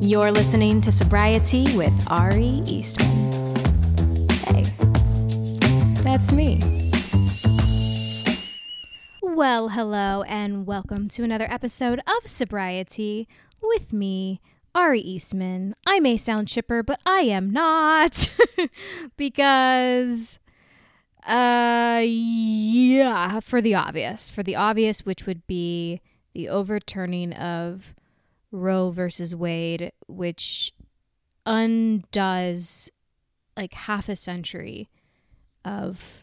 You're listening to Sobriety with Ari Eastman. Hey, that's me. Well, hello, and welcome to another episode of Sobriety with me, Ari Eastman. I may sound chipper, but I am not because, uh, yeah, for the obvious, for the obvious, which would be the overturning of Roe versus Wade, which undoes like half a century of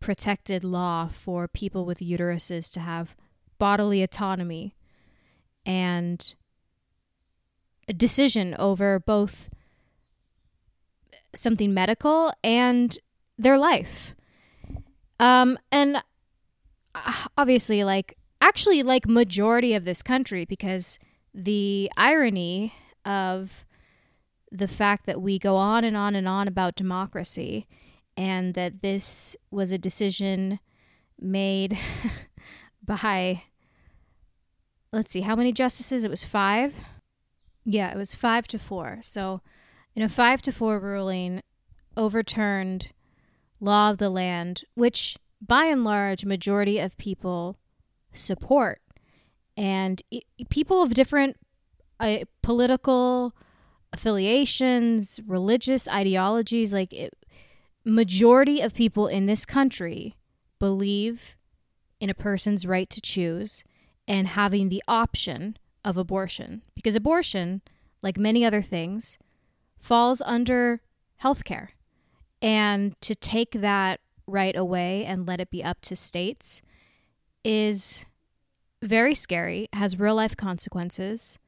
protected law for people with uteruses to have bodily autonomy and a decision over both something medical and their life. Um, and uh, obviously, like, actually, like, majority of this country, because the irony of the fact that we go on and on and on about democracy and that this was a decision made by let's see how many justices? It was 5 yeah it was 5 to 4 so in a 5 to 4 ruling overturned law of the land which by and large majority of people support and people of different uh, political affiliations, religious ideologies, like it, majority of people in this country believe in a person's right to choose and having the option of abortion because abortion, like many other things, falls under healthcare. And to take that right away and let it be up to states is very scary, has real life consequences,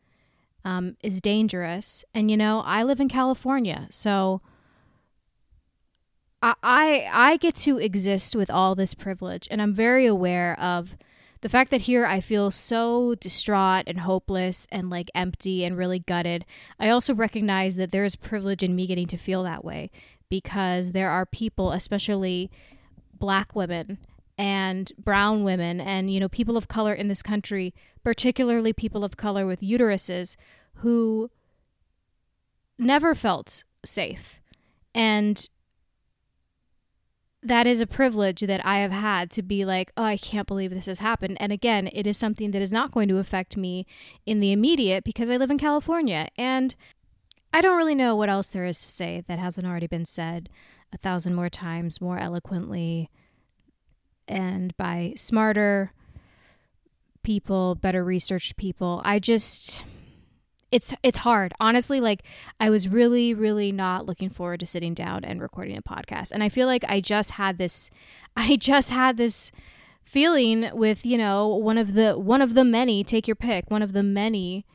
um, is dangerous. And you know, I live in California, so I, I I get to exist with all this privilege, and I'm very aware of the fact that here I feel so distraught and hopeless and like empty and really gutted. I also recognize that there is privilege in me getting to feel that way because there are people, especially black women and brown women and you know people of color in this country particularly people of color with uteruses who never felt safe and that is a privilege that I have had to be like, oh, I can't believe this has happened. And again, it is something that is not going to affect me in the immediate because I live in California. And I don't really know what else there is to say that hasn't already been said a thousand more times, more eloquently, and by smarter people, better researched people. I just it's it's hard. Honestly, like I was really really not looking forward to sitting down and recording a podcast. And I feel like I just had this I just had this feeling with, you know, one of the one of the many, take your pick, one of the many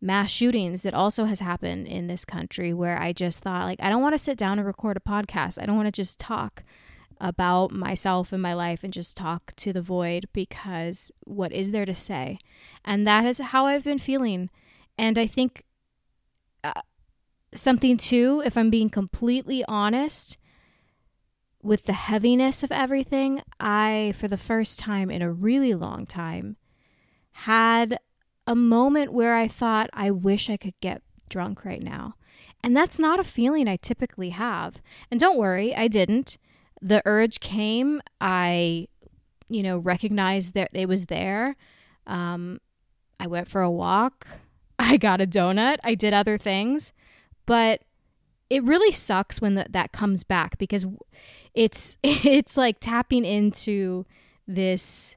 mass shootings that also has happened in this country where I just thought like I don't want to sit down and record a podcast. I don't want to just talk about myself and my life and just talk to the void because what is there to say? And that is how I've been feeling. And I think uh, something too, if I'm being completely honest, with the heaviness of everything, I, for the first time in a really long time, had a moment where I thought, I wish I could get drunk right now. And that's not a feeling I typically have. And don't worry, I didn't the urge came, I, you know, recognized that it was there. Um, I went for a walk. I got a donut. I did other things, but it really sucks when the, that comes back because it's it's like tapping into this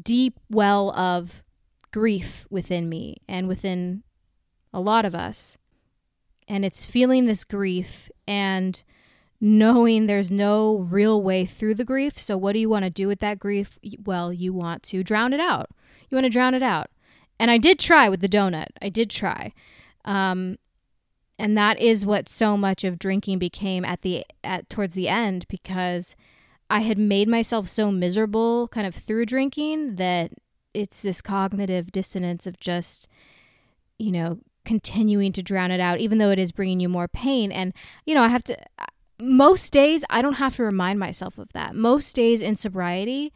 deep well of grief within me and within a lot of us and it's feeling this grief and knowing there's no real way through the grief. So, what do you want to do with that grief? Well, you want to drown it out. You want to drown it out. And I did try with the donut. I did try. Um, and that is what so much of drinking became at the at towards the end because I had made myself so miserable kind of through drinking that it's this cognitive dissonance of just you know continuing to drown it out even though it is bringing you more pain and you know I have to most days I don't have to remind myself of that. Most days in sobriety,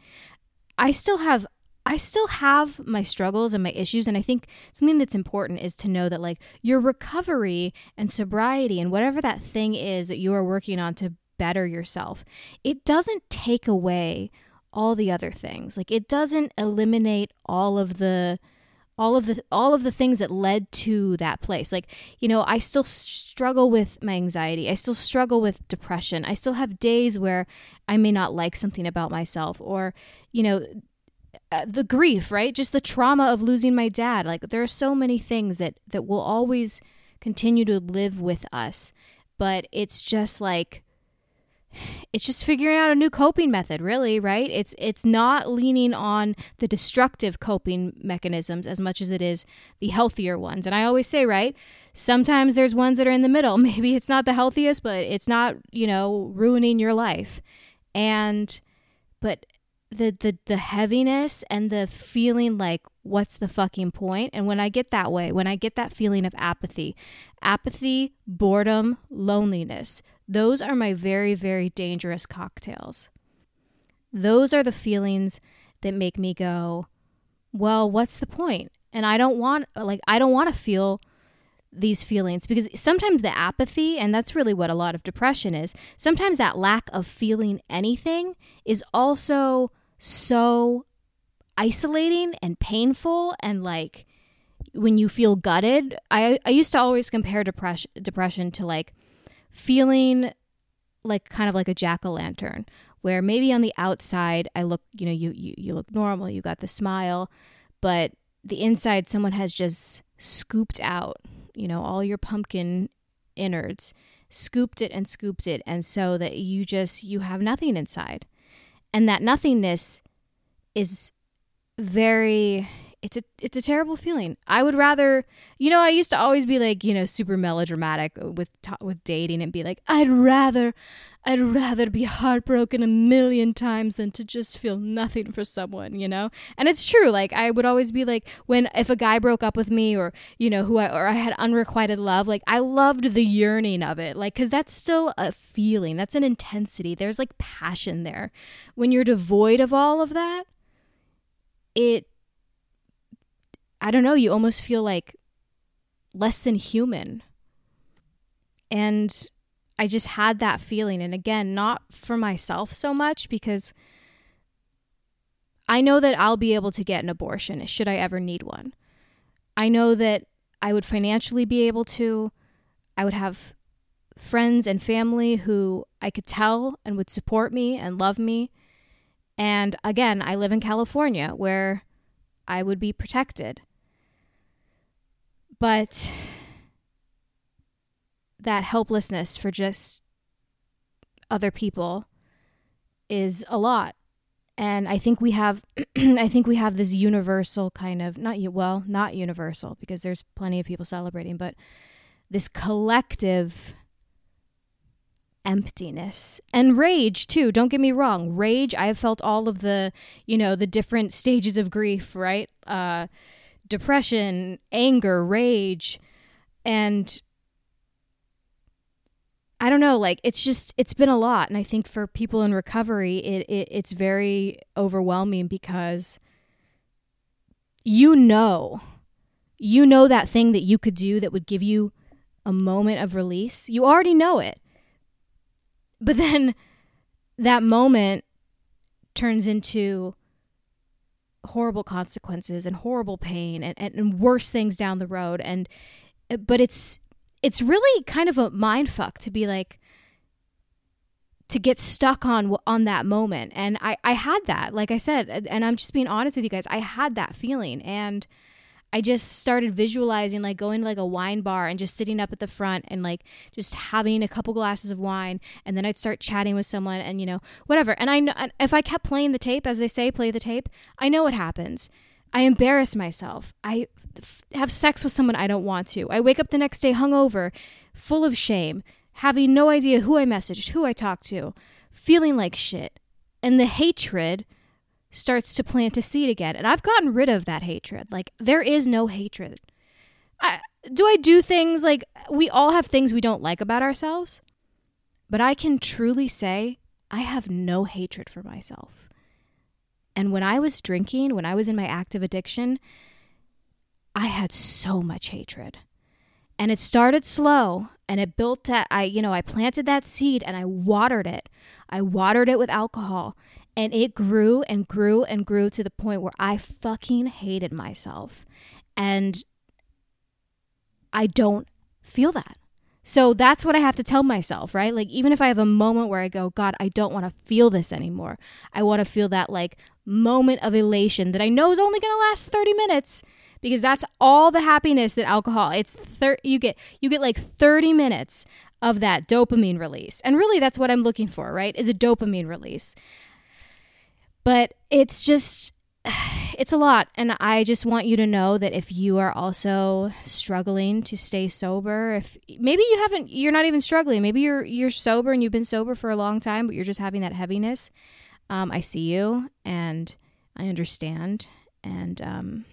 I still have I still have my struggles and my issues. And I think something that's important is to know that, like, your recovery and sobriety and whatever that thing is that you are working on to better yourself, it doesn't take away all the other things. Like, it doesn't eliminate all of the all of the all of the things that led to that place. Like you know i still struggle with my anxiety. I still struggle with depression. I still have days where i may not like something about myself or you know uh, the grief right? Just the trauma of losing my dad. Like there are so many things that that will always continue to live with us but it's just like it's just figuring out a new coping method really right? It's it's not leaning on the destructive coping mechanisms as much as it is the healthier ones. And i always say right sometimes there's ones that are in the middle. Maybe it's not the healthiest but it's not you know ruining your life. And but the the the heaviness and the feeling like what's the fucking point? And when i get that way when i get that feeling of apathy apathy boredom loneliness those are my very, very dangerous cocktails. Those are the feelings that make me go, well, what's the point? And I don't want, like, I don't want to feel these feelings because sometimes the apathy, and that's really what a lot of depression is, sometimes that lack of feeling anything is also so isolating and painful and like when you feel gutted. I, I used to always compare depression depression to like feeling like kind of like a jack o' lantern, where maybe on the outside I look, you know, you, you you look normal, you got the smile, but the inside someone has just scooped out, you know, all your pumpkin innards, scooped it and scooped it, and so that you just you have nothing inside, and that nothingness is very it's a it's a terrible feeling. I would rather, you know, I used to always be like, you know, super melodramatic with with dating and be like, I'd rather I'd rather be heartbroken a million times than to just feel nothing for someone, you know? And it's true. Like I would always be like when if a guy broke up with me or, you know, who I or I had unrequited love, like I loved the yearning of it. Like cuz that's still a feeling. That's an intensity. There's like passion there. When you're devoid of all of that, it I don't know, you almost feel like less than human. And I just had that feeling. And again, not for myself so much because I know that I'll be able to get an abortion should I ever need one. I know that I would financially be able to. I would have friends and family who I could tell and would support me and love me. And again, I live in California where I would be protected. But that helplessness for just other people is a lot. And I think we have I think we have this universal kind of not well, not universal because there's plenty of people celebrating, but this collective emptiness and rage too don't get me wrong rage i have felt all of the you know the different stages of grief right uh depression, anger, rage, and I don't know, like it's just it's been a lot, and I think for people in recovery, it, it it's very overwhelming because you know, you know that thing that you could do that would give you a moment of release. You already know it, but then that moment turns into horrible consequences and horrible pain and, and, and worse things down the road. And eh, but it's it's really kind of a mind fuck to be like to get stuck on on that moment. And i i had that like i said and i'm just being honest with you guys i had that feeling. And I just started visualizing like going to like a wine bar and just sitting up at the front and like just having a couple glasses of wine. And then I'd start chatting with someone and you know whatever. And I know if I kept playing the tape as they say play the tape I know what happens. I embarrass myself. I f- have sex with someone I don't want to. I wake up the next day hungover full of shame having no idea who I messaged who I talked to feeling like shit. And the hatred starts to plant a seed again. And I've gotten rid of that hatred. Like, there is no hatred. I, do I do things like we all have things we don't like about ourselves? But I can truly say I have no hatred for myself. And when I was drinking, when I was in my active addiction, I had so much hatred. And it started slow and it built that I, you know, I planted that seed and I watered it. I watered it with alcohol and it grew and grew and grew to the point where I fucking hated myself. And I don't feel that. So that's what I have to tell myself, right? Like, even if I have a moment where I go, God, I don't want to feel this anymore. I want to feel that like moment of elation that I know is only going to last 30 minutes because that's all the happiness that alcohol it's thir- you get you get like 30 minutes of that dopamine release and really that's what i'm looking for right is a dopamine release but it's just it's a lot. And i just want you to know that if you are also struggling to stay sober if maybe you haven't you're not even struggling. Maybe you're you're sober and you've been sober for a long time but you're just having that heaviness. Um, i see you and i understand. And um,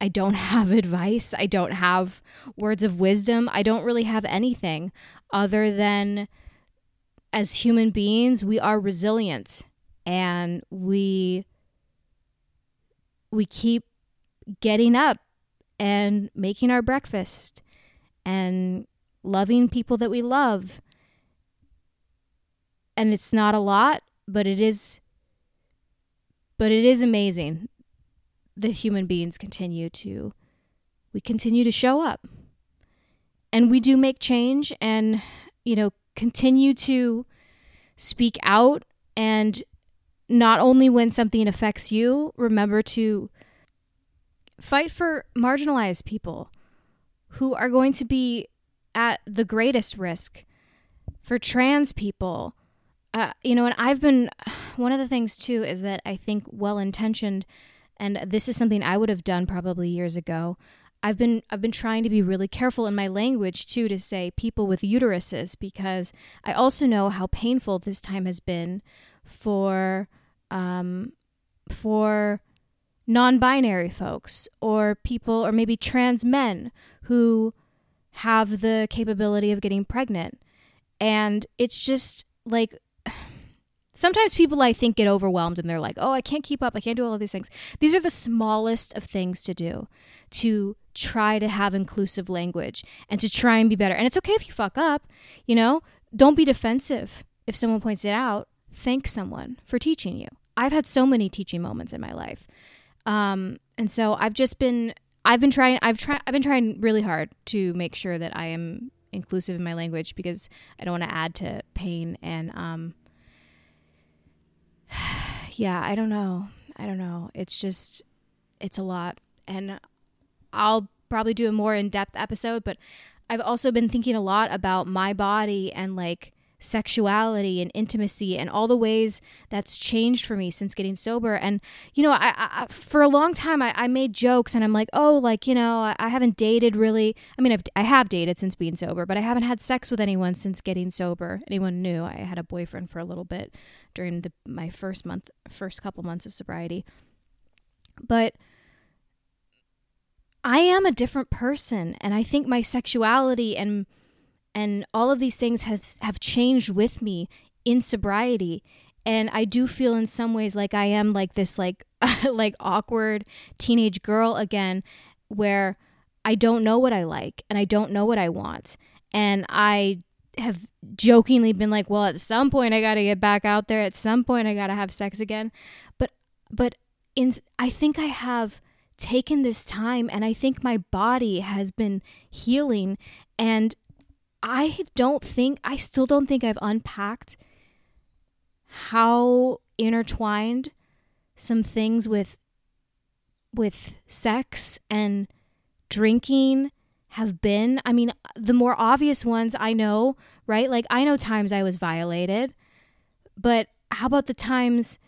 I don't have advice. I don't have words of wisdom. I don't really have anything other than as human beings, we are resilient and we we keep getting up and making our breakfast and loving people that we love. And it's not a lot, but it is but it is amazing the human beings continue to we continue to show up and we do make change and you know continue to speak out and not only when something affects you remember to fight for marginalized people who are going to be at the greatest risk for trans people uh, you know and i've been one of the things too is that i think well intentioned and this is something I would have done probably years ago. I've been I've been trying to be really careful in my language too to say people with uteruses because I also know how painful this time has been for um, for non-binary folks or people or maybe trans men who have the capability of getting pregnant and it's just like Sometimes people I think get overwhelmed and they're like, oh, I can't keep up. I can't do all of these things. These are the smallest of things to do to try to have inclusive language and to try and be better. And it's okay if you fuck up, you know? Don't be defensive if someone points it out. Thank someone for teaching you. I've had so many teaching moments in my life. Um, and so I've just been I've been trying I've tried I've been trying really hard to make sure that I am inclusive in my language because I don't want to add to pain and um yeah, I don't know. I don't know. It's just, it's a lot. And I'll probably do a more in depth episode, but I've also been thinking a lot about my body and like sexuality and intimacy and all the ways that's changed for me since getting sober. And, you know, I, I for a long time, I, I, made jokes and I'm like, oh, like, you know, I, I haven't dated really. I mean, I've, I have dated since being sober, but I haven't had sex with anyone since getting sober. Anyone knew I had a boyfriend for a little bit during the, my first month, first couple months of sobriety. But I am a different person. And I think my sexuality and and all of these things have have changed with me in sobriety. And i do feel in some ways like i am like this like like awkward teenage girl again where i don't know what i like and i don't know what i want. And i have jokingly been like well at some point i got to get back out there. At some point i got to have sex again. But but in i think i have taken this time and i think my body has been healing. And I don't think, I still don't think I've unpacked how intertwined some things with with sex and drinking have been. I mean, the more obvious ones I know, right? Like I know times I was violated, but how about the times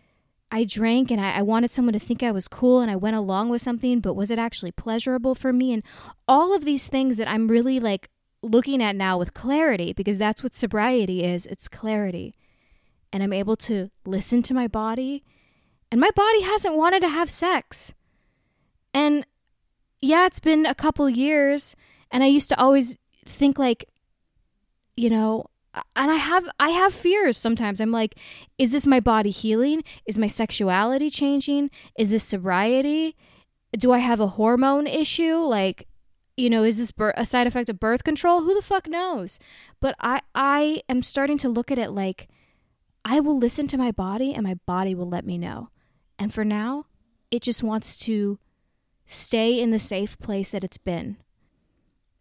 I drank and I, I, wanted someone to think I was cool and I went along with something, but was it actually pleasurable for me? And all of these things that I'm really like looking at now with clarity because that's what sobriety is it's clarity. And I'm able to listen to my body. And my body hasn't wanted to have sex. And yeah, it's been a couple years. And I used to always think, like, you know, and I have I have fears sometimes. I'm like, is this my body healing? Is my sexuality changing? Is this sobriety? Do I have a hormone issue? Like, you know, is this bir- a side effect of birth control? Who the fuck knows? But I I am starting to look at it like I will listen to my body and my body will let me know. And for now, it just wants to stay in the safe place that it's been.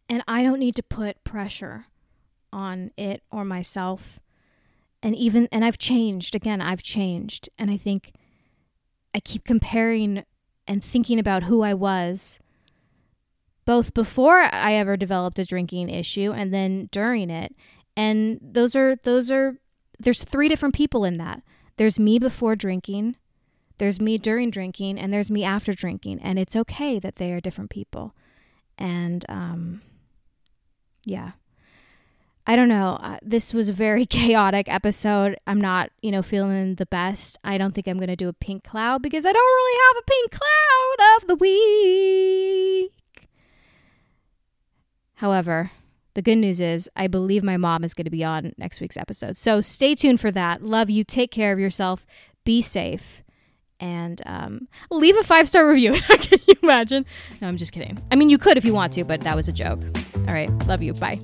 And I don't need to put pressure on it or myself. And even, and I've changed. Again, I've changed. And I think I keep comparing and thinking about who I was both before I ever developed a drinking issue and then during it. And those are, those are, there's three different people in that. There's me before drinking, there's me during drinking, and there's me after drinking. And it's okay that they are different people. And, um, yeah. I don't know. Uh, this was a very chaotic episode. I'm not, you know, feeling the best. I don't think I'm going to do a pink cloud because I don't really have a pink cloud of the week. However, the good news is I believe my mom is going to be on next week's episode. So stay tuned for that. Love you. Take care of yourself. Be safe. And um, leave a five star review. Can you imagine? No, I'm just kidding. I mean, you could if you want to, but that was a joke. All right. Love you. Bye.